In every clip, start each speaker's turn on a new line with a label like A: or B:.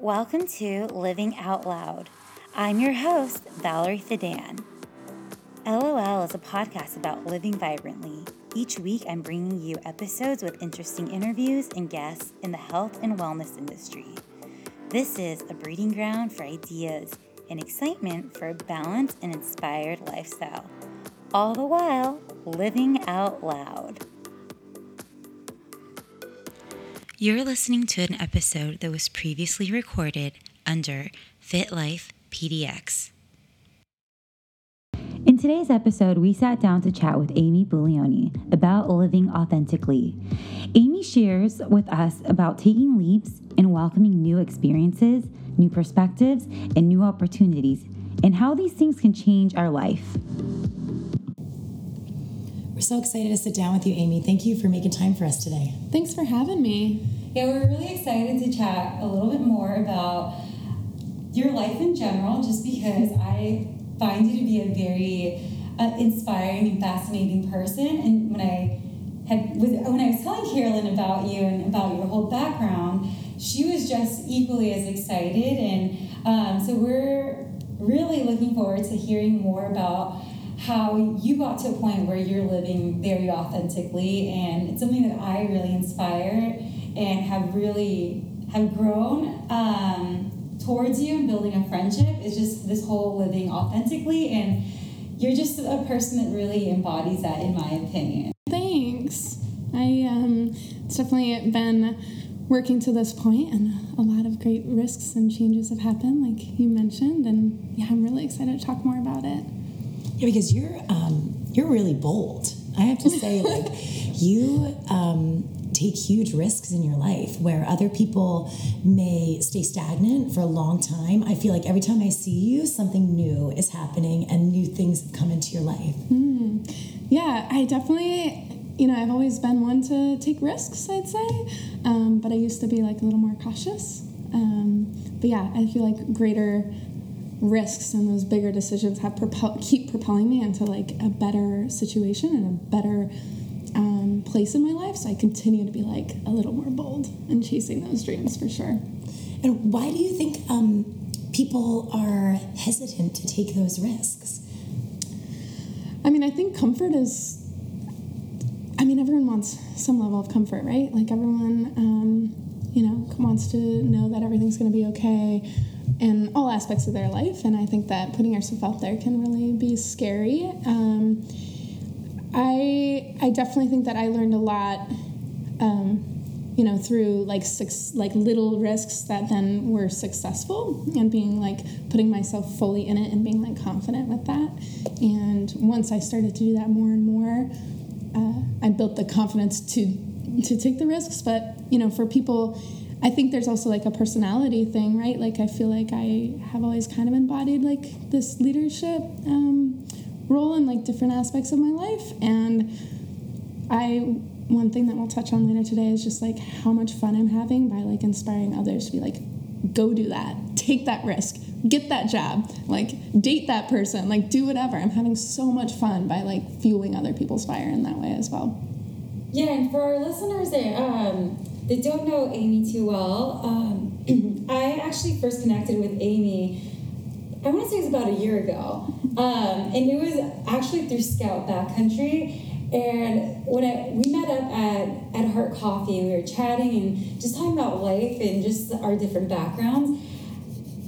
A: Welcome to Living Out Loud. I'm your host, Valerie Thedan. LOL is a podcast about living vibrantly. Each week, I'm bringing you episodes with interesting interviews and guests in the health and wellness industry. This is a breeding ground for ideas and excitement for a balanced and inspired lifestyle, all the while living out loud. You're listening to an episode that was previously recorded under Fit Life PDX. In today's episode, we sat down to chat with Amy Buglioni about living authentically. Amy shares with us about taking leaps and welcoming new experiences, new perspectives, and new opportunities, and how these things can change our life.
B: We're so excited to sit down with you, Amy. Thank you for making time for us today.
C: Thanks for having me.
A: Yeah, we're really excited to chat a little bit more about your life in general, just because I find you to be a very uh, inspiring and fascinating person. And when I had was, when I was telling Carolyn about you and about your whole background, she was just equally as excited. And um, so we're really looking forward to hearing more about how you got to a point where you're living very authentically and it's something that i really inspire and have really have grown um, towards you and building a friendship. Is just this whole living authentically and you're just a person that really embodies that in my opinion.
C: Thanks. I um it's definitely been working to this point and a lot of great risks and changes have happened like you mentioned and yeah i'm really excited to talk more about it
B: yeah, because you're um, you're really bold. I have to say, like you um, take huge risks in your life where other people may stay stagnant for a long time. I feel like every time I see you, something new is happening and new things have come into your life.
C: Mm. Yeah, I definitely you know, I've always been one to take risks, I'd say, um, but I used to be like a little more cautious. Um, but yeah, I feel like greater risks and those bigger decisions have propel- keep propelling me into like a better situation and a better um, place in my life. So I continue to be like a little more bold and chasing those dreams for sure.
B: And why do you think um, people are hesitant to take those risks?
C: I mean, I think comfort is. I mean, everyone wants some level of comfort, right? Like everyone, um, you know, wants to know that everything's going to be okay in all aspects of their life. And I think that putting yourself out there can really be scary. Um, I I definitely think that I learned a lot. Um, you know, through like six like little risks that then were successful, and being like putting myself fully in it and being like confident with that. And once I started to do that more and more, uh, I built the confidence to to take the risks. But you know, for people I think there's also like a personality thing, right? Like I feel like I have always kind of embodied like this leadership um, role in like different aspects of my life, and I one thing that we'll touch on later today is just like how much fun I'm having by like inspiring others to be like, go do that, take that risk, get that job, like date that person, like do whatever. I'm having so much fun by like fueling other people's fire in that way as well.
A: Yeah, and for our listeners um, that don't know Amy too well, um, I actually first connected with Amy. I want to say it was about a year ago, um, and it was actually through Scout Backcountry. And when I, we met up at, at Heart Coffee, we were chatting and just talking about life and just our different backgrounds.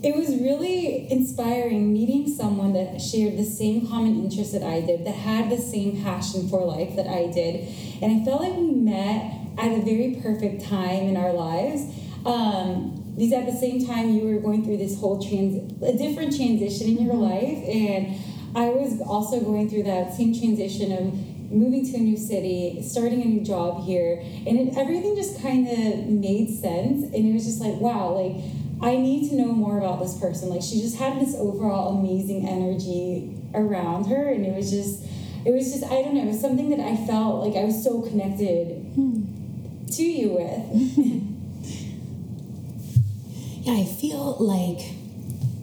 A: It was really inspiring meeting someone that shared the same common interest that I did, that had the same passion for life that I did. And I felt like we met at a very perfect time in our lives. Um, because at the same time you were going through this whole trans a different transition in your mm-hmm. life and i was also going through that same transition of moving to a new city starting a new job here and it, everything just kind of made sense and it was just like wow like i need to know more about this person like she just had this overall amazing energy around her and it was just it was just i don't know it was something that i felt like i was so connected hmm to you with.
B: yeah, I feel like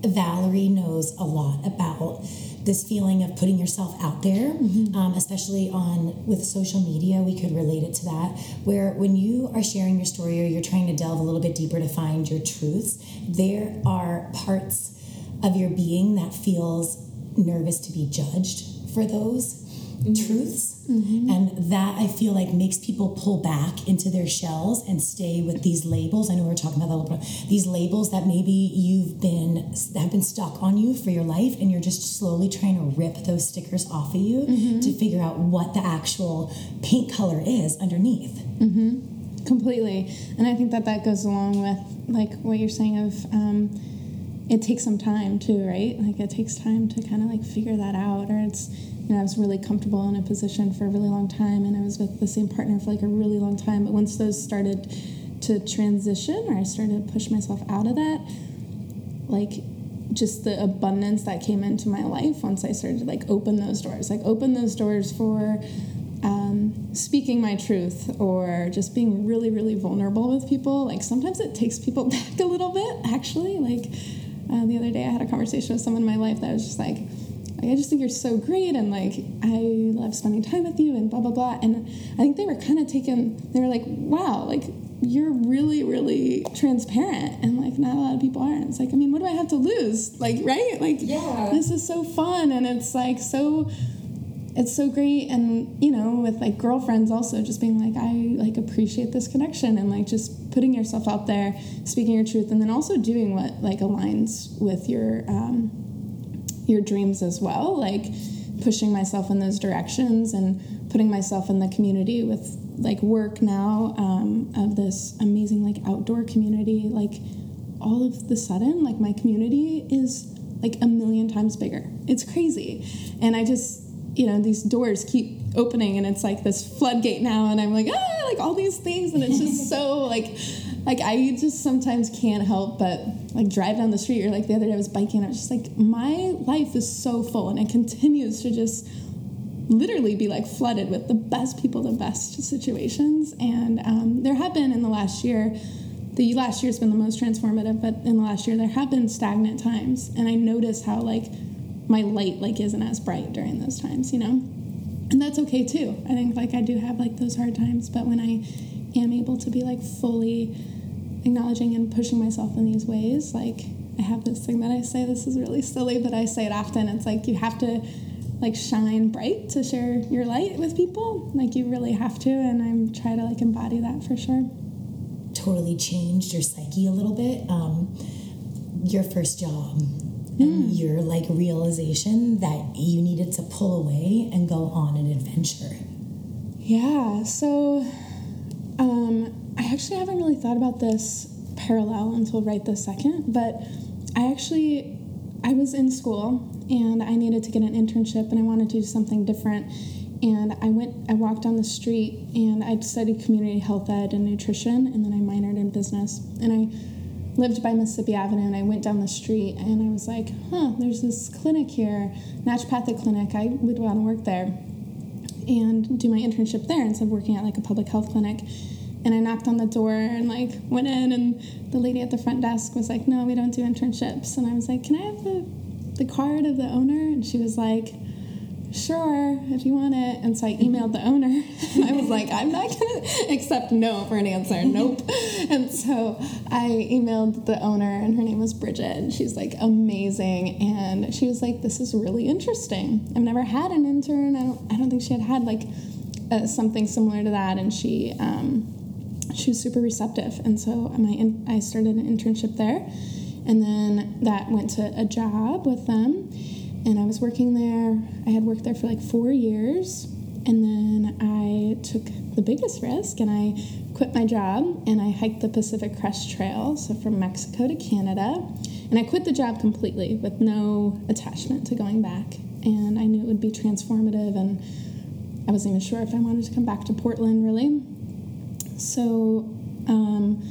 B: Valerie knows a lot about this feeling of putting yourself out there,
C: Mm-hmm.
B: um, especially on with social media. We could relate it to that, where when you are sharing your story or you're trying to delve a little bit deeper to find your truths, there are parts of your being that feels nervous to be judged for those truths. Mm-hmm. And that I feel like makes people pull back into their shells and stay with these labels. I know we are talking about that a little bit. These labels that maybe you've been have been stuck on you for your life, and you're just slowly trying to rip those stickers off of you mm-hmm. to figure out what the actual paint color is underneath. Mm-hmm.
C: completely and i think that that goes along with like what you're saying of um, it takes some time too right like it takes time to kind of like figure that out or it's you know i was really comfortable in a position for a really long time and i was with the same partner for like a really long time but once those started to transition or i started to push myself out of that like just the abundance that came into my life once I started to like open those doors, like open those doors for um, speaking my truth or just being really, really vulnerable with people. Like sometimes it takes people back a little bit, actually. Like uh, the other day, I had a conversation with someone in my life that was just like, like, I just think you're so great and like I love spending time with you and blah blah blah. And I think they were kind of taken. They were like, wow, like you're really really transparent and like not a lot of people are. And it's like, I mean, what do I have to lose? Like, right? Like,
A: Yeah.
C: this is so fun and it's like so it's so great and you know with like girlfriends also just being like i like appreciate this connection and like just putting yourself out there speaking your truth and then also doing what like aligns with your um, your dreams as well like pushing myself in those directions and putting myself in the community with like work now um, of this amazing like outdoor community like all of the sudden like my community is like a million times bigger. It's crazy. And i just you know these doors keep opening and it's like this floodgate now and i'm like ah like all these things and it's just so like like i just sometimes can't help but like drive down the street or like the other day i was biking and i was just like my life is so full and it continues to just literally be like flooded with the best people the best situations. And um, there have been in the last year the last year has been the most transformative but in the last year there have been stagnant times. And i notice how like my light like isn't as bright during those times you know? And that's okay too. I think like i do have like those hard times but when i am able to be like fully acknowledging and pushing myself in these ways like i have this thing that i say this is really silly but i say it often it's like you have to like shine bright to share your light with people like you really have to and i'm trying to like embody that for sure
B: Totally changed your psyche a little bit. Um, your first job and your like realization that you needed to pull away and go on an adventure.
C: Yeah, so um, I actually haven't really thought about this parallel until right this second, but I actually I was in school and I needed to get an internship and I wanted to do something different. And I went, I walked down the street and I'd studied community health ed and nutrition, and then I minored in business. And I lived by Mississippi Avenue and I went down the street and I was like, huh, there's this clinic here, naturopathic clinic. I would want to work there and do my internship there instead of working at like a public health clinic. And I knocked on the door and like went in, and the lady at the front desk was like, "No, we don't do internships." And I was like, "Can I have the the card of the owner?" And she was like, "Sure, if you want it." And so I emailed the owner, and I was like, "I'm not gonna accept no for an answer, nope." and so I emailed the owner, and her name was Bridget, and she's like amazing, and she was like, "This is really interesting. I've never had an intern. I don't. I don't think she had had like." Uh, something similar to that, and she um, she was super receptive and so my in, i started an internship there and then that went to a job with them and i was working there i had worked there for like four years and then i took the biggest risk and i quit my job and i hiked the pacific crest trail so from mexico to canada and i quit the job completely with no attachment to going back and i knew it would be transformative and i wasn't even sure if i wanted to come back to portland really so, um,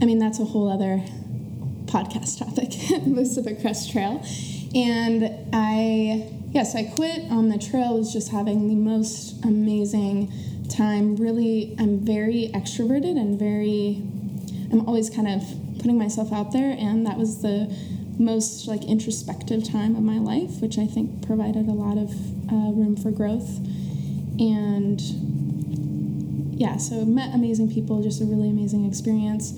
C: I mean, that's a whole other podcast topic, Pacific Crest Trail. And I, yes, I quit on the trail, was just having the most amazing time. Really, I'm very extroverted and very, I'm always kind of putting myself out there. And that was the most like introspective time of my life, which I think provided a lot of uh, room for growth. And yeah, so met amazing people, just a really amazing experience.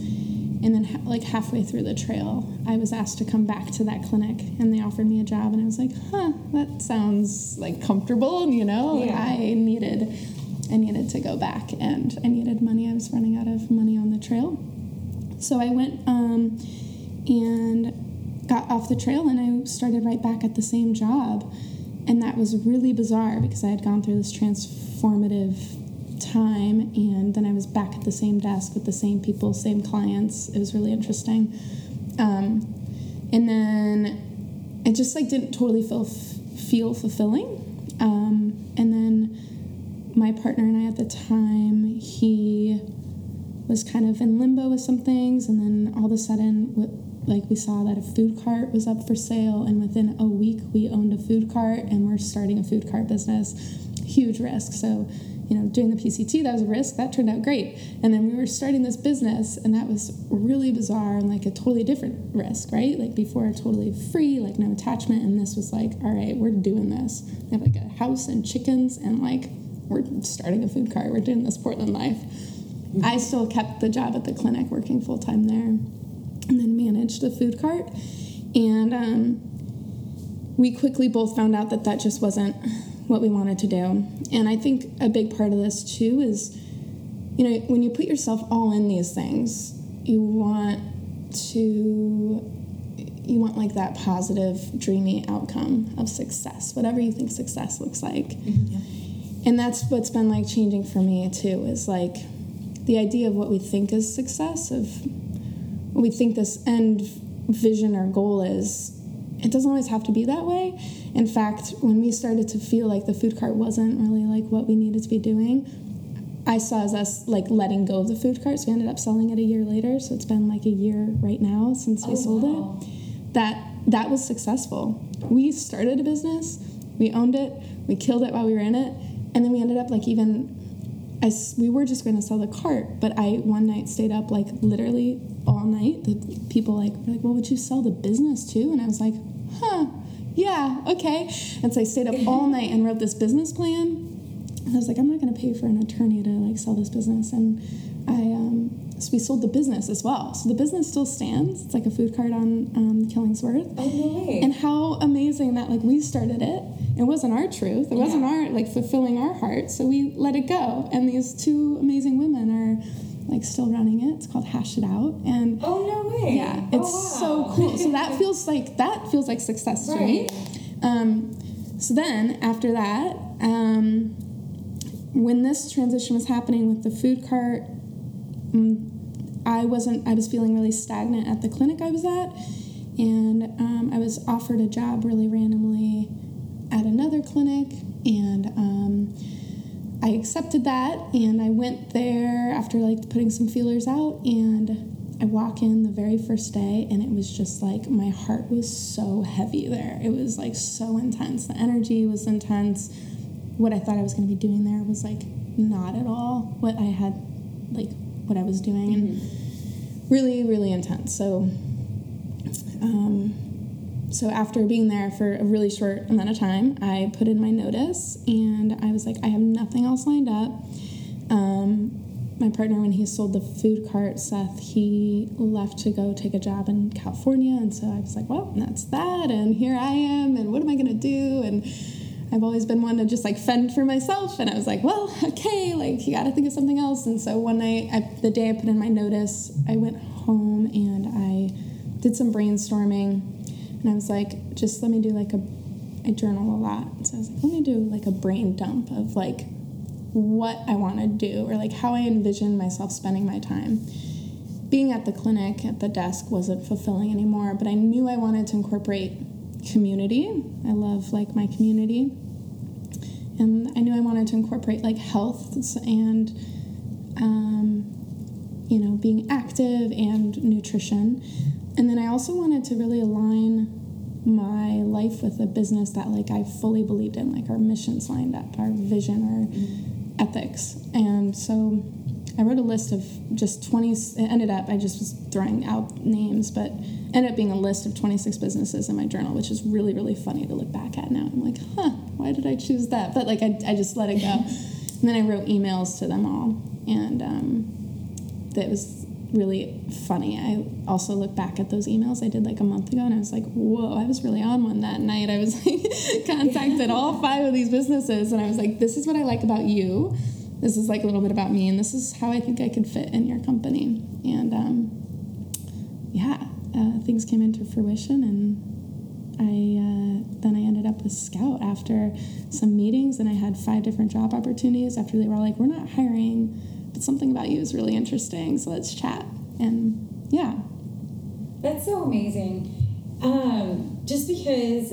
C: And then, like halfway through the trail, I was asked to come back to that clinic, and they offered me a job, and I was like, "Huh, that sounds like comfortable." You know,
A: Yeah.
C: I needed, I needed to go back, and I needed money. I was running out of money on the trail, so I went um, and got off the trail, and I started right back at the same job, and that was really bizarre because I had gone through this transformative time and then I was back at the same desk with the same people, same clients. It was really interesting. Um, and then it just like didn't totally feel feel fulfilling. Um, and then my partner and I at the time, he was kind of in limbo with some things, and then all of a sudden, like we saw that a food cart was up for sale, and within a week, we owned a food cart, and we're starting a food cart business. Huge risk. So, you know, doing the PCT, that was a risk. That turned out great. And then we were starting this business, and that was really bizarre and like a totally different risk, right? Like before, totally free, like no attachment, and this was like, all right, we're doing this. We have like a house and chickens, and like we're starting a food cart. We're doing this Portland life. I still kept the job at the clinic, working full time there, and then managed the food cart. And um, we quickly both found out that that just wasn't what we wanted to do. And I think a big part of this too is, you know, when you put yourself all in these things, you want to, you want like that positive, dreamy outcome of success, whatever you think success looks like. Mm-hmm. And that's what's been like changing for me too, is like the idea of what we think is success, of what we think this end vision or goal is, it doesn't always have to be that way. In fact, when we started to feel like the food cart wasn't really like what we needed to be doing, I saw as us like letting go of the food cart. So we ended up selling it a year later. So it's been like a year right now since we
A: Oh,
C: sold
A: wow.
C: it. That that was successful. We started a business, we owned it, we killed it while we were in it, and then we ended up like even as we were just going to sell the cart, but I one night stayed up like literally all night. The people like were like, "Well, would you sell the business too?" And I was like, "Huh, yeah, okay." And so I stayed up all night and wrote this business plan. And I was like, "I'm not going to pay for an attorney to like sell this business." And I um, so we sold the business as well. So the business still stands. It's like a food cart on um, Killingsworth.
A: Oh no way.
C: And how amazing that like we started it. It wasn't our truth. It wasn't our like fulfilling our heart. So we let it go. And these two amazing women are like still running it. It's called Hash It Out. And
A: oh no way.
C: yeah,
A: Oh,
C: it's
A: wow.
C: so cool. So that feels like that feels like success to me. Um, so then after that, um, when this transition was happening with the food cart, mm, I wasn't. I was feeling really stagnant at the clinic I was at, and um, I was offered a job really randomly at another clinic, and um, I accepted that, and I went there after like putting some feelers out, and I walk in the very first day, and it was just like my heart was so heavy there. It was like so intense. The energy was intense. What I thought I was going to be doing there was like not at all what I had, like what I was doing, and really, really intense. So, um, so after being there for a really short amount of time, I put in my notice, and I was like, I have nothing else lined up. Um, my partner, when he sold the food cart, Seth, he left to go take a job in California, and so I was like, well, that's that, and here I am, and what am I gonna do? And I've always been one to just like fend for myself, and I was like, well, okay, like you got to think of something else. And so one night, I, the day I put in my notice, I went home and I did some brainstorming, and I was like, just let me do like a, I journal a lot, so I was like, let me do like a brain dump of like what I want to do or like how I envision myself spending my time. Being at the clinic at the desk wasn't fulfilling anymore, but I knew I wanted to incorporate community. I love like my community. And I knew I wanted to incorporate like health and um, you know, being active and nutrition. And then I also wanted to really align my life with a business that like I fully believed in, like our missions lined up, our vision, our ethics. And so I wrote a list of just 20. It ended up I just was throwing out names, but ended up being a list of 26 businesses in my journal, which is really really funny to look back at now. I'm like, huh, why did I choose that? But like I, I just let it go, and then I wrote emails to them all, and um, that was really funny. I also look back at those emails I did like a month ago and I was like, whoa, I was really on one that night. I was like, contacted all five of these businesses and I was like, this is what I like about you. This is like a little bit about me and this is how I think I could fit in your company. And um, yeah, uh, things came into fruition and I uh, then I ended up with Scout after some meetings and I had five different job opportunities after they were all like, we're not hiring but something about you is really interesting, so let's chat. And yeah.
A: That's so amazing. Um, just because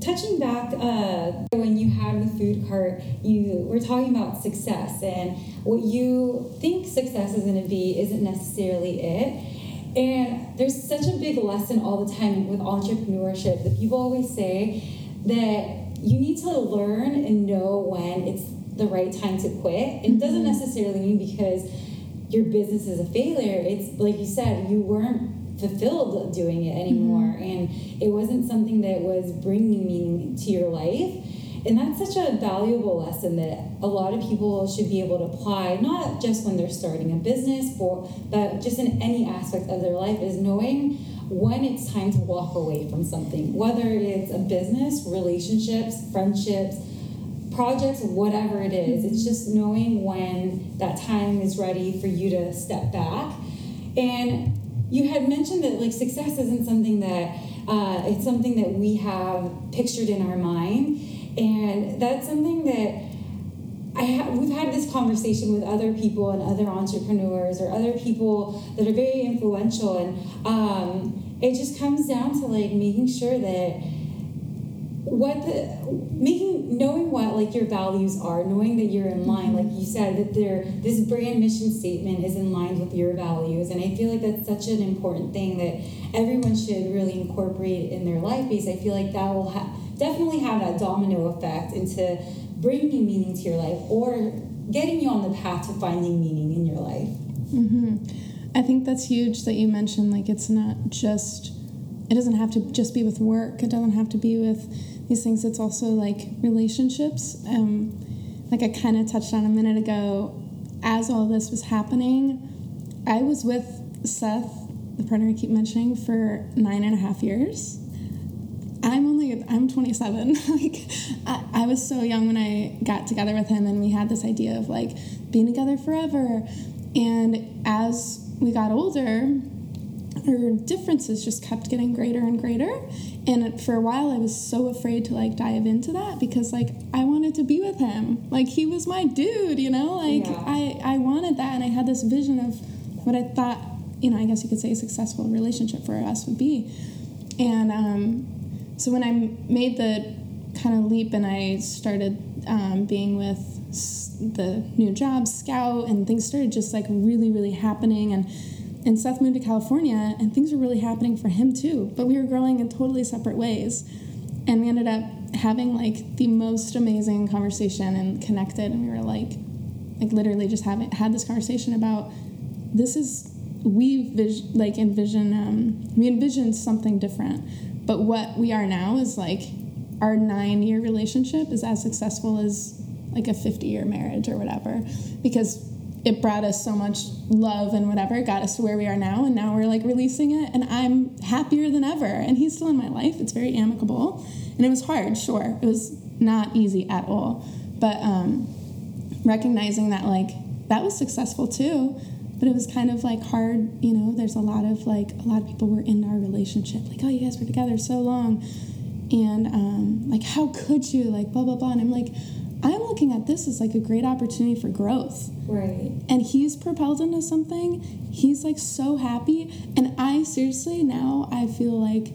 A: touching back uh, when you had the food cart you were talking about success and what you think success is going to be isn't necessarily it and there's such a big lesson all the time with entrepreneurship that people always say that you need to learn and know when it's the right time to quit. It doesn't mm-hmm. necessarily mean because your business is a failure. It's like you said, you weren't fulfilled doing it anymore, mm-hmm. and it wasn't something that was bringing meaning to your life. And that's such a valuable lesson that a lot of people should be able to apply, not just when they're starting a business, for, but just in any aspect of their life, is knowing when it's time to walk away from something, whether it's a business, relationships, friendships, projects, whatever it is. It's just knowing when that time is ready for you to step back. And you had mentioned that like success isn't something that uh, it's something that we have pictured in our mind, and that's something that. I ha- we've had this conversation with other people and other entrepreneurs or other people that are very influential, and um, it just comes down to like making sure that what the making knowing what like your values are knowing that you're in line like you said that there this brand mission statement is in line with your values and i feel like that's such an important thing that everyone should really incorporate in their life because i feel like that will ha- definitely have that domino effect into bringing meaning to your life or getting you on the path to finding meaning in your life
C: mm-hmm. i think that's huge that you mentioned like it's not just it doesn't have to just be with work it doesn't have to be with these things. It's also like relationships. Um, like I kind of touched on a minute ago, as all this was happening, I was with Seth, the partner I keep mentioning, for nine and a half years. I'm only I'm 27. like I, I was so young when I got together with him, and we had this idea of like being together forever. And as we got older, our differences just kept getting greater and greater and for a while i was so afraid to like dive into that because like i wanted to be with him. Like he was my dude you know? Like yeah. i i wanted that and i had this vision of what i thought you know i guess you could say a successful relationship for us would be. And um, so when i made the kind of leap and i started um, being with the new job scout and things started just like really really happening and and Seth moved to California, and things were really happening for him too. But we were growing in totally separate ways. And we ended up having like the most amazing conversation and connected. And we were like, like literally just having had this conversation about this is we vis- like envision um, we envisioned something different. But what we are now is like our nine year relationship is as successful as like a 50 year marriage or whatever because it brought us so much love and whatever it got us to where we are now and now we're like releasing it and i'm happier than ever and he's still in my life. It's very amicable and it was hard sure. It was not easy at all but um, recognizing that like that was successful too but it was kind of like hard you know there's a lot of like a lot of people were in our relationship like oh you guys were together so long and um, like how could you? Like blah blah blah and i'm like I'm looking at this as like a great opportunity for growth.
A: Right.
C: And he's propelled into something. He's like so happy. And I seriously now I feel like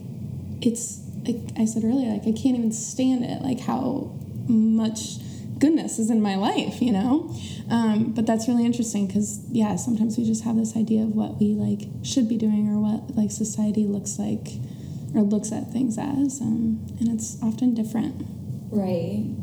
C: it's like I said earlier, like I can't even stand it, like how much goodness is in my life, you know? Um, but that's really interesting because, yeah, sometimes we just have this idea of what we like should be doing or what like society looks like or looks at things as. Um, and it's often different.
A: Right.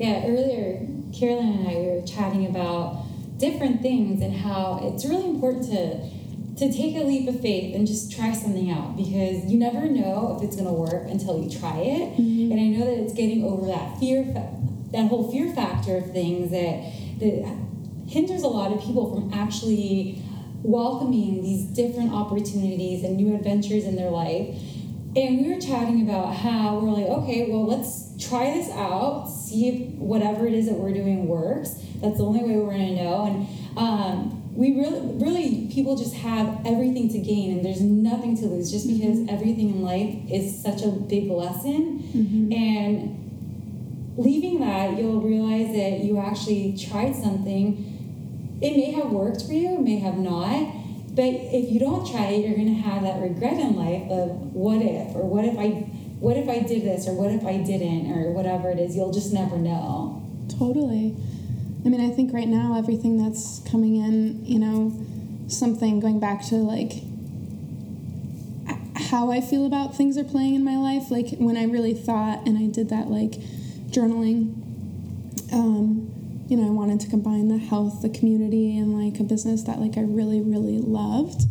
A: Yeah, earlier, Carolyn and I we were chatting about different things and how it's really important to to take a leap of faith and just try something out because you never know if it's going to work until you try it.
C: Mm-hmm.
A: And I know that it's getting over that fear, that whole fear factor of things that that hinders a lot of people from actually welcoming these different opportunities and new adventures in their life. And we were chatting about how we're like, okay, well, let's try this out, see if whatever it is that we're doing works. That's the only way we're going to know. And um, we really, really, people just have everything to gain and there's nothing to lose just because everything in life is such a big lesson. And leaving that, you'll realize that you actually tried something. It may have worked for you, it may have not. But if you don't try it, you're going to have that regret in life of what if, or what if I, what if I did this, or what if I didn't, or whatever it is. You'll just never know.
C: Totally. I mean, I think right now everything that's coming in, you know, something going back to like how I feel about things are playing in my life. Like when I really thought and I did that like journaling, um, you know, I wanted to combine the health, the community, and like a business that like I really, really loved.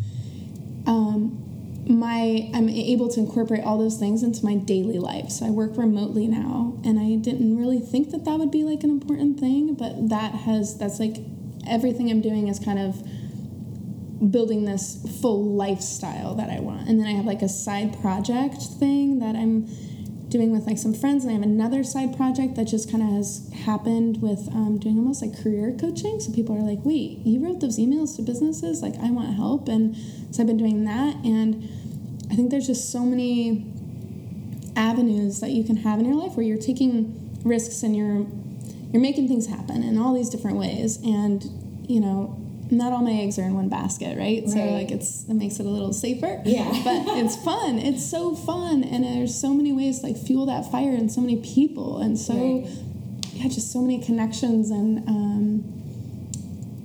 C: Um, my I'm able to incorporate all those things into my daily life. So I work remotely now, and I didn't really think that that would be like an important thing, but that has that's like everything I'm doing is kind of building this full lifestyle that I want. And then I have like a side project thing that I'm doing with like some friends, and I have another side project that just kind of has happened with um, doing almost like career coaching. So people are like, "Wait, you wrote those emails to businesses? Like, I want help." And so I've been doing that, and I think there's just so many avenues that you can have in your life where you're taking risks and you're you're making things happen in all these different ways. And you know not all my eggs are in one basket right, so like it's it makes it a little safer.
A: Yeah.
C: but it's fun. It's so fun. And there's so many ways to like fuel that fire and so many people. And so
A: Right.
C: yeah just so many connections. And um,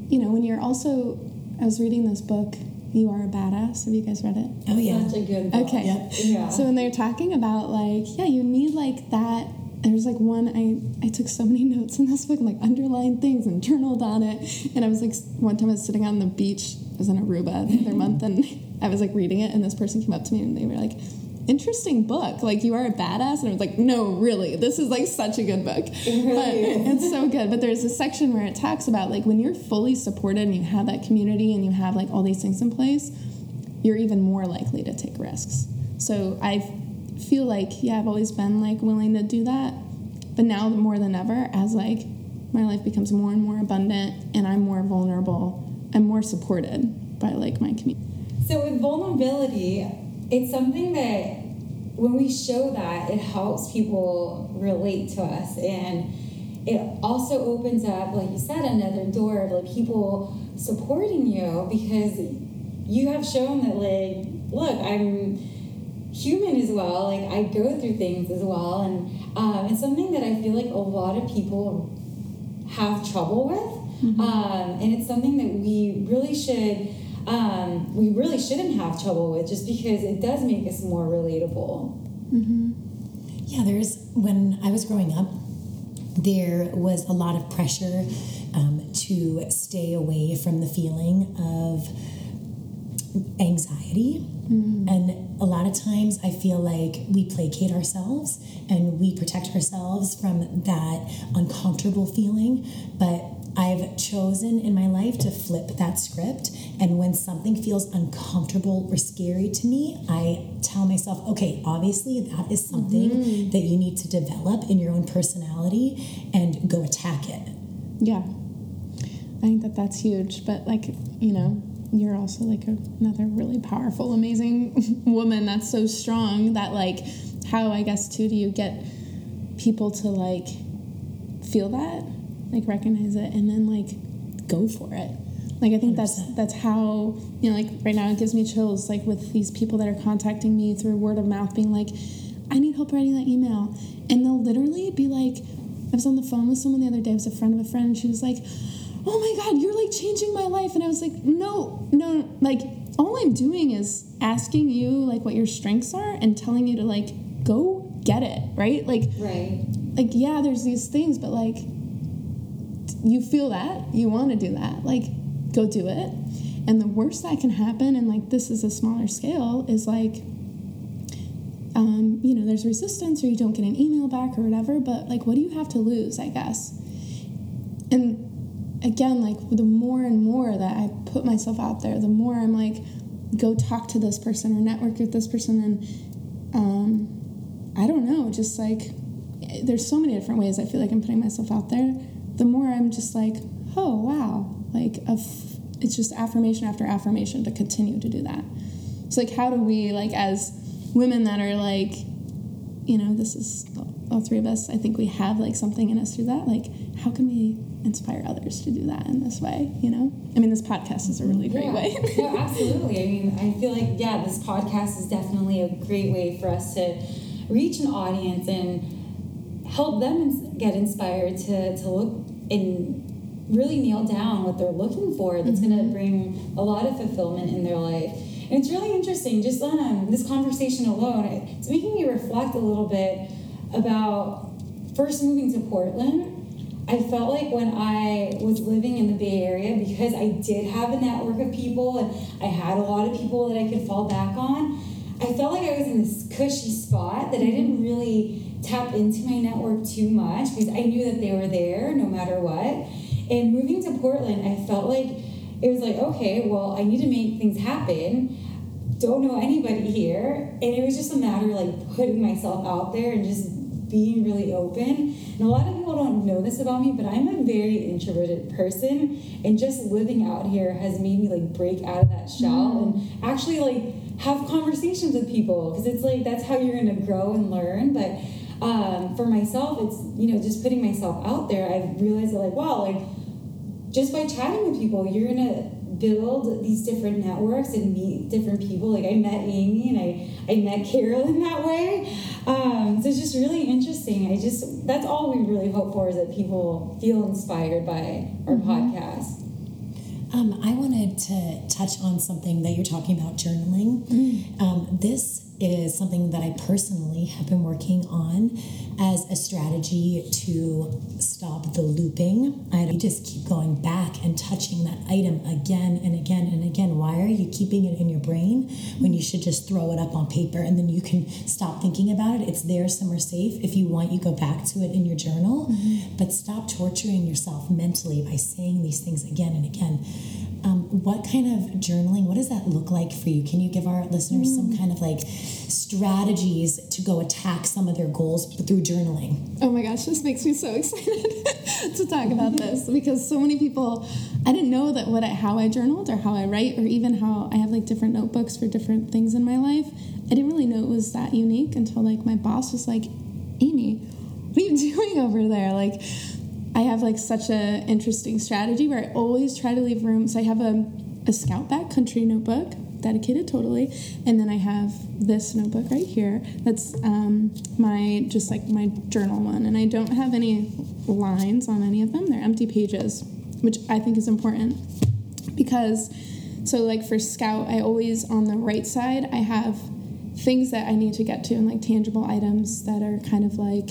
C: you know when you're also i was reading this book you are a badass have you guys read it
B: Oh yeah.
A: Such a good book.
C: Okay.
B: Yep.
A: Yeah.
C: So when they're talking about like, yeah, you need like that. There's like one I I took so many notes in this book and like underlined things and journaled on it. And I was like, one time I was sitting on the beach, I was in Aruba the other month, and I was like reading it, and this person came up to me and they were like. Interesting book. Like you are a badass, and I was like, no, really, this is like such a good book. but it's so good. But there's a section where it talks about like when you're fully supported and you have that community and you have like all these things in place, you're even more likely to take risks. So I feel like, yeah, I've always been like willing to do that. But now more than ever, as like my life becomes more and more abundant and I'm more vulnerable, I'm more supported by like my community.
A: So with vulnerability, it's something that when we show that, it helps people relate to us, and it also opens up, like you said, another door of like people supporting you because you have shown that like, look, I'm human as well. Like I go through things as well, and um, it's something that I feel like a lot of people have trouble with, um, and it's something that we really should. Um, we really shouldn't have trouble with just because it does make us more relatable.
B: Yeah, there's when I was growing up, there was a lot of pressure um, to stay away from the feeling of anxiety. And a lot of times I feel like we placate ourselves and we protect ourselves from that uncomfortable feeling. But I've chosen in my life to flip that script. And when something feels uncomfortable or scary to me, I tell myself, okay, obviously that is something mm-hmm. that you need to develop in your own personality and go attack it.
C: Yeah. I think that that's huge. But like, you know, you're also like a, another really powerful, amazing woman that's so strong that like, how I guess too do you get people to like feel that, like recognize it, and then like go for it. Like I think that's
B: 100%.
C: that's how you know like right now it gives me chills like with these people that are contacting me through word of mouth being like I need help writing that email and they'll literally be like I was on the phone with someone the other day it was a friend of a friend and she was like oh my god you're like changing my life and I was like no no like all I'm doing is asking you like what your strengths are and telling you to like go get it right like
A: Right.
C: like yeah there's these things but like you feel that you want to do that like go do it. And the worst that can happen and like this is a smaller scale is like um, you know there's resistance or you don't get an email back or whatever but like what do you have to lose i guess? And again like the more and more that i put myself out there the more i'm like go talk to this person or network with this person and um, i don't know just like there's so many different ways i feel like i'm putting myself out there the more i'm just like oh wow like f- it's just affirmation after affirmation to continue to do that so like how do we like as women that are like you know this is all three of us i think we have like something in us through that like how can we inspire others to do that in this way you know i mean this podcast is a really great
A: yeah.
C: way
A: no, absolutely. I mean, I feel like yeah, this podcast is definitely a great way for us to reach an audience and help them get inspired to to look and really nail down what they're looking for. That's going to bring a lot of fulfillment in their life. And it's really interesting. Just on um, this conversation alone, it's making me reflect a little bit about first moving to Portland. I felt like when I was living in the Bay Area, because I did have a network of people and I had a lot of people that I could fall back on, I felt like I was in this cushy spot that I didn't really tap into my network too much because I knew that they were there no matter what. And moving to Portland, I felt like it was like, okay, well, I need to make things happen. Don't know anybody here. And it was just a matter of like putting myself out there and just being really open. And a lot of people don't know this about me, but I'm a very introverted person. And just living out here has made me like break out of that shell mm. and actually like have conversations with people because it's like that's how you're gonna grow and learn. But um, for myself, it's you know just putting myself out there. I've realized that like wow, like just by chatting with people, you're gonna build these different networks and meet different people. Like I met Amy and I, I met Carolyn that way. Um, so it's just really interesting. I just that's all we really hope for is that people feel inspired by our podcast.
B: Um, I wanted to touch on something that you're talking about journaling. Um, this is something that I personally have been working on as a strategy to stop the looping. I just keep going back and touching that item again and again and again. Why are you keeping it in your brain when you should just throw it up on paper and then you can stop thinking about it? It's there somewhere safe. If you want, you go back to it in your journal, mm-hmm. but stop torturing yourself mentally by saying these things again and again. Um, what kind of journaling, what does that look like for you? Can you give our listeners some kind of like strategies to go attack some of their goals through journaling?
C: Oh my gosh, this makes me so excited to talk about this because so many people I didn't know that what I, how I journaled or how I write or even how I have like different notebooks for different things in my life. I didn't really know it was that unique until like my boss was like, "Amy, what are you doing over there?" Like I have like such a interesting strategy where I always try to leave room. So I have a, a scout backcountry notebook dedicated totally. And then i have this notebook right here that's um, my just like my journal one. And i don't have any lines on any of them. They're empty pages which i think is important because so like for scout i always on the right side i have things that i need to get to and like tangible items that are kind of like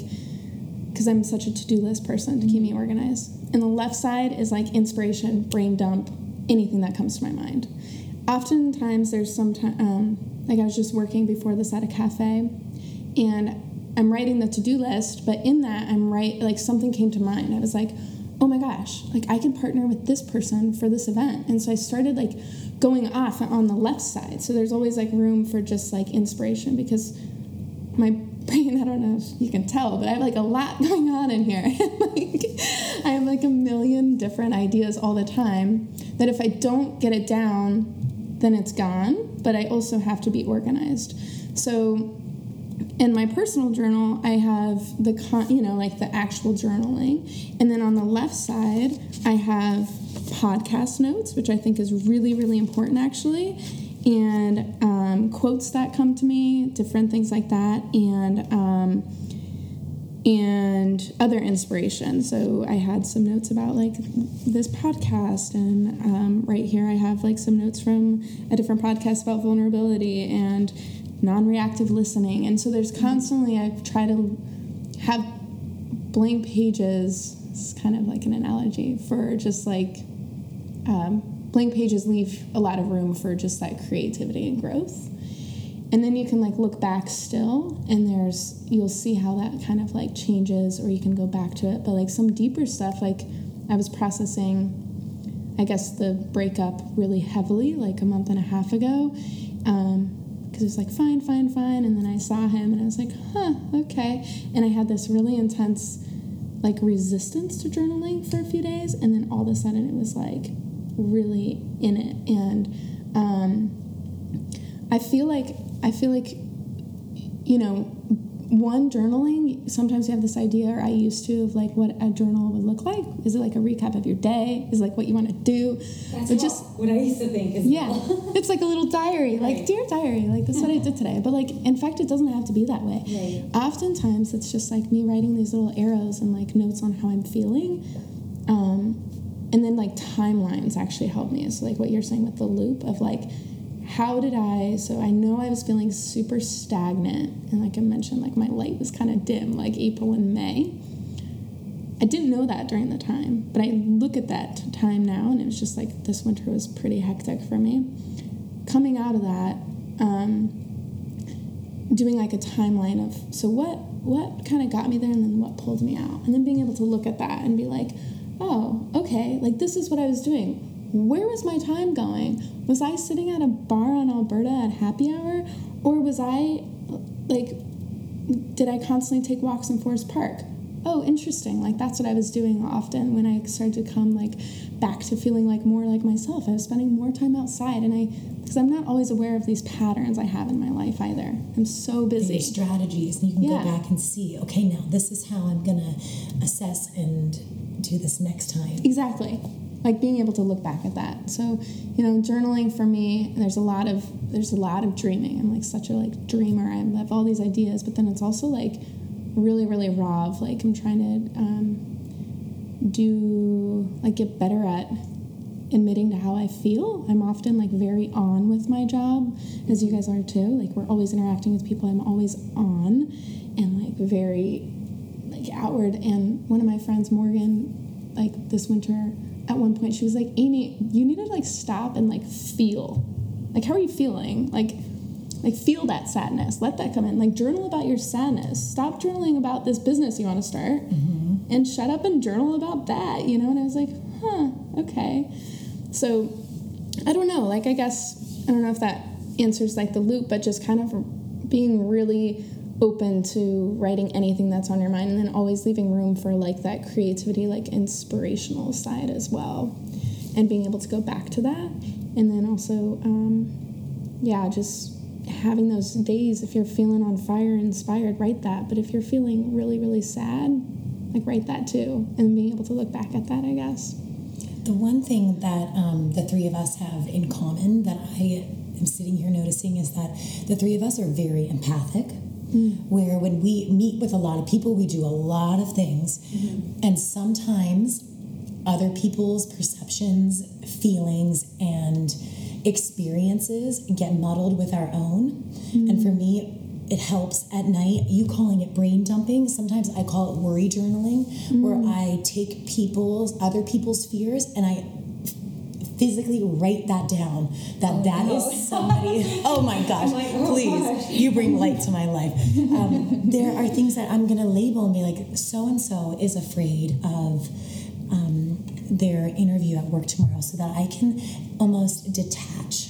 C: because i'm such a to-do list person to keep me organized. And the left side is like inspiration brain dump anything that comes to my mind. Oftentimes there's some time um, like i was just working before this at a cafe and i'm writing the to-do list but in that i'm right like something came to mind. I was like oh my gosh like i can partner with this person for this event. And so i started like going off on the left side. So there's always like room for just like inspiration because my brain i don't know if you can tell but i have like a lot going on in here. Like i have like a million different ideas all the time that if i don't get it down then it's gone but i also have to be organized. So in my personal journal i have the con you know like the actual journaling and then on the left side i have podcast notes which i think is really really important actually and um, quotes that come to me different things like that and um, and other inspiration. So I had some notes about like this podcast, and um, right here I have like some notes from a different podcast about vulnerability and non-reactive listening. And so there's constantly I try to have blank pages It's kind of like an analogy for just like um, blank pages leave a lot of room for just that creativity and growth. And then you can like look back still, and there's you'll see how that kind of like changes, or you can go back to it. But like some deeper stuff, like I was processing, I guess the breakup really heavily, like a month and a half ago. Um, because it was like fine, fine, fine, and then I saw him and I was like, huh, okay, and I had this really intense like resistance to journaling for a few days, and then all of a sudden it was like really in it, and um, I feel like I feel like you know one journaling sometimes you have this idea or i used to of like what a journal would look like. Is it like a recap of your day? Is it like what you want to do?
A: That's what,
C: just
A: what I used to think as
C: yeah. it's like a little diary like dear diary like this is what i did today. But like in fact it doesn't have to be that way.
A: Right.
C: oftentimes it's just like me writing these little arrows and like notes on how i'm feeling. Um, and then like timelines actually helped me. It's like what you're saying with the loop of like how did i so i know i was feeling super stagnant. And like i mentioned like my light was kind of dim like april and may. I didn't know that during the time, but I look at that time now, and it was just like this winter was pretty hectic for me. Coming out of that, um, doing like a timeline of so what what kind of got me there, and then what pulled me out, and then being able to look at that and be like, oh, okay, like this is what I was doing. Where was my time going? Was I sitting at a bar on Alberta at happy hour, or was I like did I constantly take walks in Forest Park? Oh, interesting. Like that's what I was doing often when I started to come like back to feeling like more like myself. I was spending more time outside and I because I'm not always aware of these patterns I have in my life either. I'm so busy.
B: There's strategies, and you can
C: Yeah.
B: go back and see. Okay, now this is how I'm gonna assess and do this next time.
C: Exactly. Like being able to look back at that. So, you know, journaling for me, there's a lot of there's a lot of dreaming. I'm like such a like dreamer. I have all these ideas, but then it's also like really, really raw of like I'm trying to um, do like get better at admitting to how I feel. I'm often like very on with my job, as you guys are too. Like we're always interacting with people. I'm always on and like very like outward. And one of my friends, Morgan, like this winter, at one point she was like, Amy, you need to like stop and like feel. Like how are you feeling? Like like feel that sadness. Let that come in. Like journal about your sadness. Stop journaling about this business you want to start. Mm-hmm. And shut up and journal about that, you know? And I was like, huh, okay. So I don't know. Like, I guess, I don't know if that answers like the loop, but just kind of being really open to writing anything that's on your mind and then always leaving room for like that creativity, like inspirational side as well. And being able to go back to that. And then also, um, yeah, just having those days, if you're feeling on fire, inspired, write that. But if you're feeling really, really sad, like write that too. And being able to look back at that, I guess.
B: The one thing that um, the three of us have in common that I am sitting here noticing is that the three of us are very empathic. Mm-hmm. Where when we meet with a lot of people, we do a lot of things, mm-hmm. and sometimes other people's perceptions, feelings, and experiences get muddled with our own. Mm-hmm. And for me, it helps at night. You calling it brain dumping. Sometimes I call it worry journaling, where I take people's other people's fears and I physically write that down. That that is
A: no.
B: somebody. oh my gosh!
A: Like, oh
B: please,
A: gosh.
B: you bring light to my life. Um, there are things that I'm gonna label and be like, so and so is afraid of. Um, their interview at work tomorrow so that I can almost detach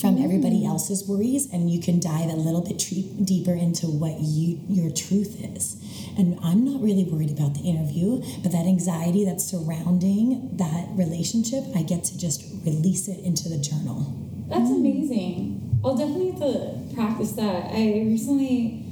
B: from everybody else's worries and you can dive a little bit tre- deeper into what you your truth is and i'm not really worried about the interview but that anxiety that's surrounding that relationship i get to just release it into the journal
A: That's amazing. I'll definitely have to practice that. I recently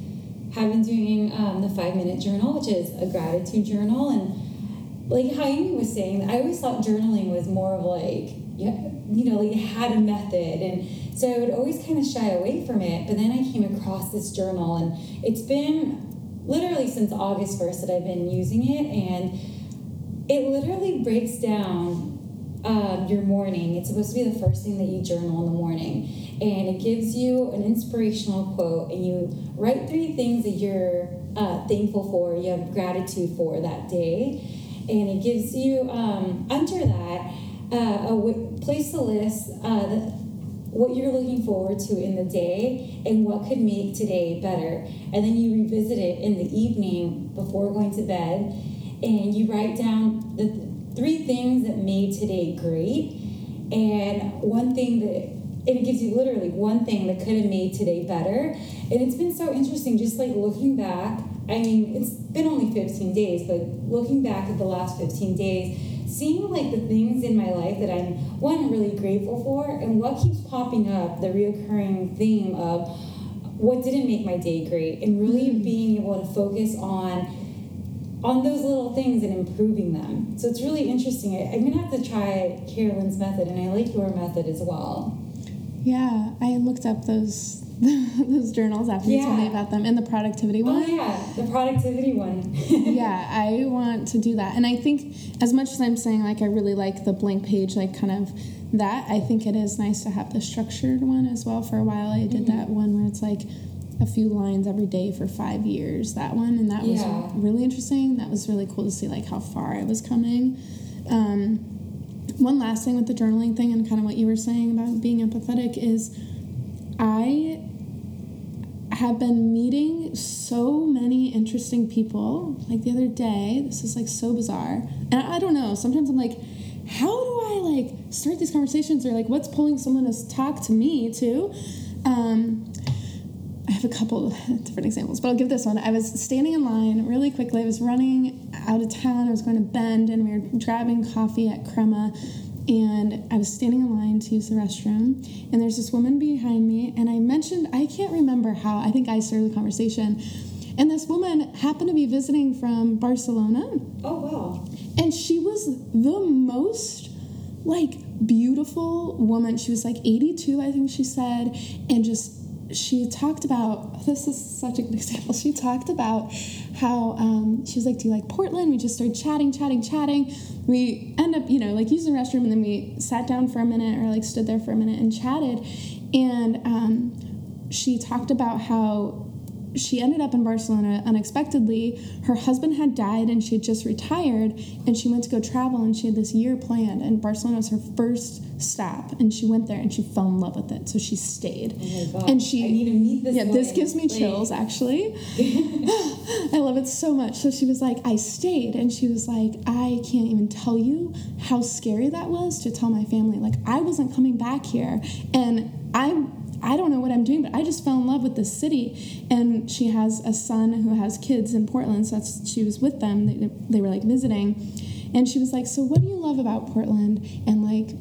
A: have been doing um, the five minute journal, which is a gratitude journal. And like how was saying, I always thought journaling was more of like, you, know, like had a method. And so I would always kind of shy away from it. But then I came across this journal, and it's been literally since August 1st that I've been using it. And it literally breaks down um, your morning. It's supposed to be the first thing that you journal in the morning. And it gives you an inspirational quote, and you write three things that you're uh, thankful for, you have gratitude for that day. and it gives you um, under that uh, a w- place to list uh, the, what you're looking forward to in the day and what could make today better. And then you revisit it in the evening before going to bed, and you write down the th- three things that made today great, and one thing that and it gives you literally one thing that could have made today better. And it's been so interesting, just like looking back. I mean, it's been only 15 days, but looking back at the last 15 days, seeing like the things in my life that I'm one really grateful for, and what keeps popping up, the reoccurring theme of what didn't make my day great, and really
C: Mm.
A: being able to focus on on those little things and improving them. So it's really interesting. I, I'm gonna have to try Carolyn's method, and I like your method as well.
C: Yeah, I looked up those those journals after you told me about them and the productivity
A: Oh
C: one.
A: yeah, the productivity one.
C: yeah, I want to do that. And I think as much as I'm saying like I really like the blank page, like kind of that, I think it is nice to have the structured one as well. For a while I did that one where it's like a few lines every day for five years, that one, and that was really interesting. That was really cool to see like how far I was coming. Um, one last thing with the journaling thing and kind of what you were saying about being empathetic is I have been meeting so many interesting people. Like the other day, this is like so bizarre. And I, I don't know, sometimes I'm like, how do I like start these conversations or like what's pulling someone to talk to me too? Um, I have a couple different examples, but I'll give this one. I was standing in line really quickly. I was running out of town. I was going to Bend, and we were grabbing coffee at Crema. And I was standing in line to use the restroom, and there's this woman behind me. And I mentioned, I can't remember how, I think I started the conversation. And this woman happened to be visiting from Barcelona,
A: oh wow.
C: and she was the most like beautiful woman. She was like 82, I think she said, and just she talked about this is such a good example. She talked about how um, she was like, "Do you like Portland?" We just started chatting, chatting, chatting. We end up, you know, like using the restroom, and then we sat down for a minute or like stood there for a minute and chatted. And um, she talked about how she ended up in Barcelona unexpectedly. Her husband had died and she had just retired and she went to go travel and she had this year planned and Barcelona was her first stop and she went there and she fell in love with it. So she stayed.
A: Oh my god.
C: And she
A: I need to meet this
C: Yeah, this gives me chills actually. I love it so much. So she was like, I stayed and she was like, I can't even tell you how scary that was to tell my family. Like I wasn't coming back here and I I don't know what I'm doing, but I just fell in love with this city. And she has a son who has kids in Portland, so she was with them. They, they were like visiting, and she was like, "So what do you love about Portland?" And like,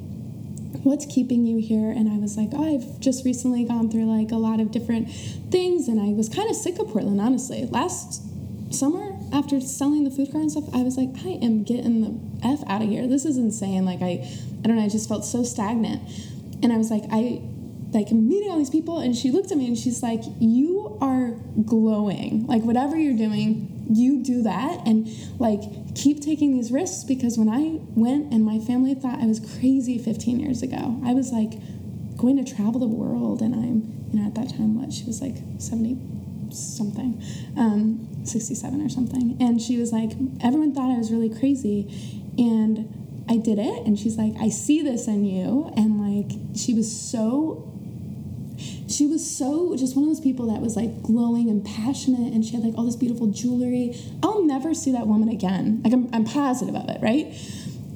C: what's keeping you here? And I was like, oh, I've just recently gone through like a lot of different things, and I was kind of sick of Portland, honestly. Last summer, after selling the food cart and stuff, I was like, I am getting the f out of here. This is insane. Like I, I don't know. I just felt so stagnant, and I was like, I. Like meeting all these people, and she looked at me and she's like, "You are glowing. Like whatever you're doing, you do that, and like keep taking these risks because when I went and my family thought I was crazy 15 years ago, I was like going to travel the world, and I'm, you know, at that time, what she was like 70 something, um, 67 or something, and she was like, everyone thought I was really crazy, and I did it, and she's like, I see this in you, and like she was so she was so just one of those people that was like glowing and passionate and she had like all this beautiful jewelry. I'll never see that woman again. Like i'm, I'm positive of it right?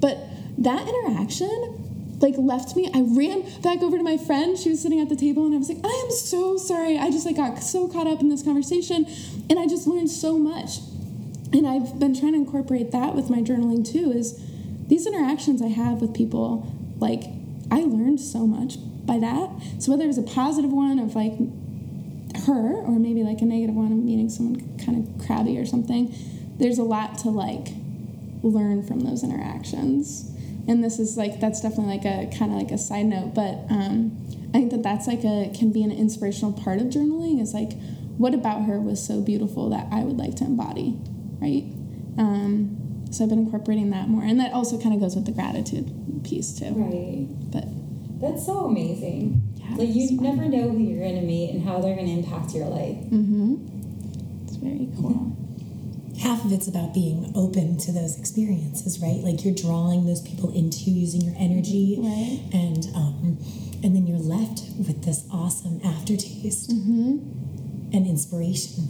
C: But that interaction like left me i ran back over to my friend. She was sitting at the table and i was like i am so sorry. I just like got so caught up in this conversation and i just learned so much. And i've been trying to incorporate that with my journaling too is these interactions i have with people like i learned so much by that. So whether it was a positive one of like her or maybe like a negative one of meeting someone kind of crabby or something there's a lot to like learn from those interactions. And this is like that's definitely like a kind of like a side note but um, i think that that's like a can be an inspirational part of journaling is like what about her was so beautiful that i would like to embody right? Um, so i've been incorporating that more. And that also kind of goes with the gratitude piece too.
A: Right.
C: but
A: That's so amazing.
C: Yeah,
A: like you
C: fun.
A: never know who you're gonna meet and how they're gonna impact your life.
C: mm-hmm. it's very cool
B: half of it's about being open to those experiences, right? Like you're drawing those people into using your energy,
C: Right.
B: and um, and then you're left with this awesome aftertaste and inspiration.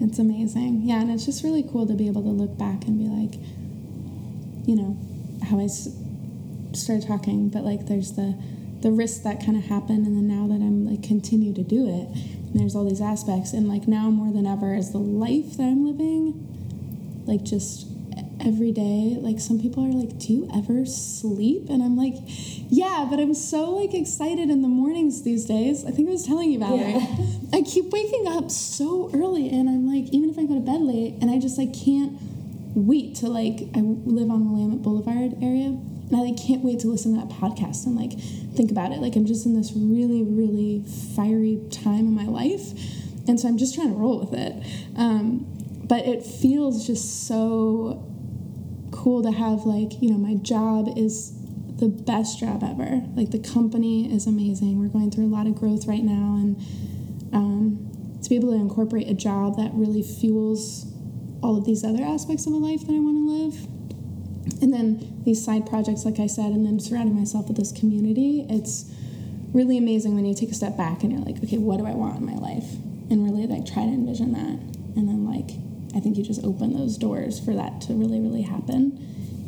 C: It's amazing. Yeah, and it's just really cool to be able to look back and be like, you know, how I started talking, but like there's the the risks that kind of happen, and then now that I'm like continue to do it, and there's all these aspects, and like now more than ever is the life that I'm living, like just every day. Like some people are like, "Do you ever sleep?" And I'm like, "Yeah," but I'm so like excited in the mornings these days. I think I was telling you about
A: Yeah.
C: it. I keep waking up so early, and I'm like, even if I go to bed late, and I just like can't wait to like I live on the Willamette Boulevard area, and I can't wait to listen to that podcast and like think about it. Like I'm just in this really really fiery time in my life, and so I'm just trying to roll with it. Um, but it feels just so cool to have like you know my job is the best job ever like the company is amazing we're going through a lot of growth right now and um, to be able to incorporate a job that really fuels all of these other aspects of a life that i want to live and then these side projects like i said and then surrounding myself with this community it's really amazing when you take a step back and you're like okay what do i want in my life? And really like try to envision that. And then like i think you just open those doors for that to really really happen.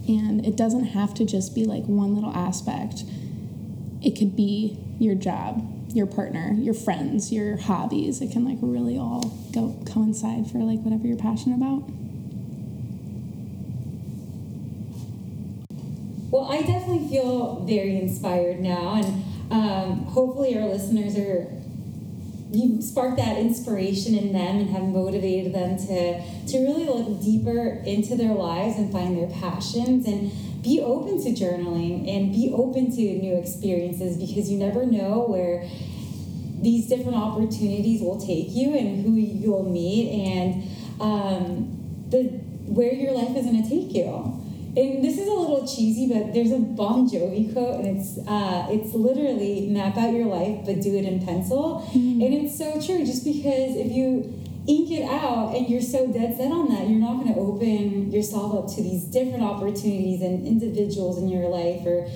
C: And it doesn't have to just be like one little aspect. It could be your job your partner your friends your hobbies. It can like really all go coincide for like whatever you're passionate about
A: Well, I definitely feel very inspired now, and um, hopefully, our listeners are you sparked that inspiration in them and have motivated them to to really look deeper into their lives and find their passions and be open to journaling and be open to new experiences because you never know where these different opportunities will take you and who you'll meet and um, the where your life is going to take you. And this is a little cheesy, but there's a Bon Jovi quote, and it's uh, it's literally map out your life, but do it in pencil. And it's so true, just because if you ink it out and you're so dead set on that, you're not going to open yourself up to these different opportunities and individuals in your life or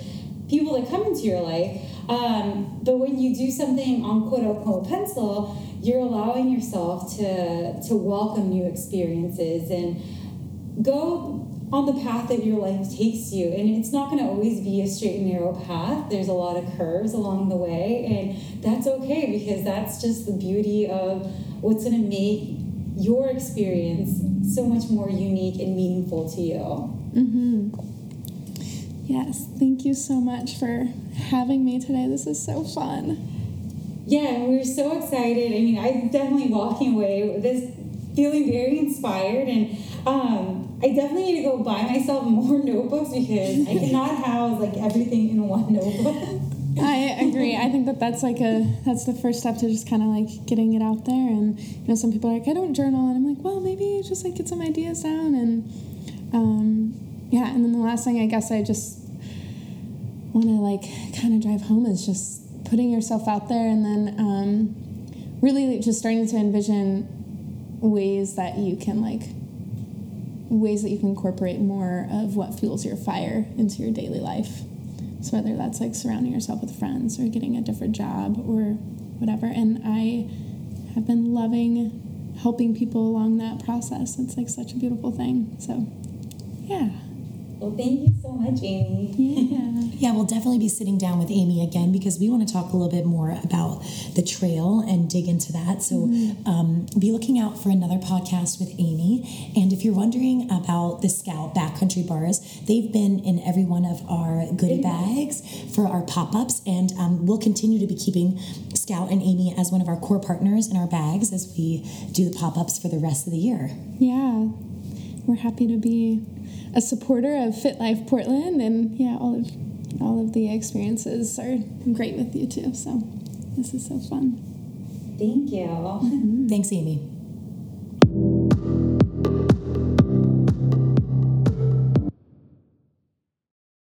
A: people that come into your life. Um, but when you do something on quote unquote pencil, you're allowing yourself to to welcome new experiences and go on the path that your life takes you. And it's not going to always be a straight and narrow path. There's a lot of curves along the way, and that's okay because that's just the beauty of what's going to make your experience so much more unique and meaningful to you. Mm-hmm.
C: yes thank you so much for having me today this is so fun
A: Yeah, we were so excited. I mean, I'm definitely walking away with this feeling very inspired, and um, I definitely need to go buy myself more notebooks because I cannot house like everything in one notebook.
C: I agree. I think that that's like a that's the first step to just kind of like getting it out there. And you know, some people are like, I don't journal, and I'm like, well, maybe just like get some ideas down. And um, yeah, and then the last thing I guess I just want to like kind of drive home is just putting yourself out there, and then um, really just starting to envision ways that you can like ways that you can incorporate more of what fuels your fire into your daily life. So whether that's like surrounding yourself with friends or getting a different job or whatever. And I have been loving helping people along that process. It's like such a beautiful thing. So yeah.
A: Well, thank you so much, Amy.
C: Yeah.
B: Yeah, we'll definitely be sitting down with Amy again because we want to talk a little bit more about the trail and dig into that. So um, be looking out for another podcast with Amy. And if you're wondering about the Scout Backcountry Bars, they've been in every one of our goodie bags for our pop ups. And um, we'll continue to be keeping Scout and Amy as one of our core partners in our bags as we do the pop ups for the rest of the year.
C: Yeah. We're happy to be a supporter of Fit Life Portland and yeah, all of all of the experiences are great with you too. So this is so fun.
A: Thank you. Mm-hmm.
B: Thanks, Amy.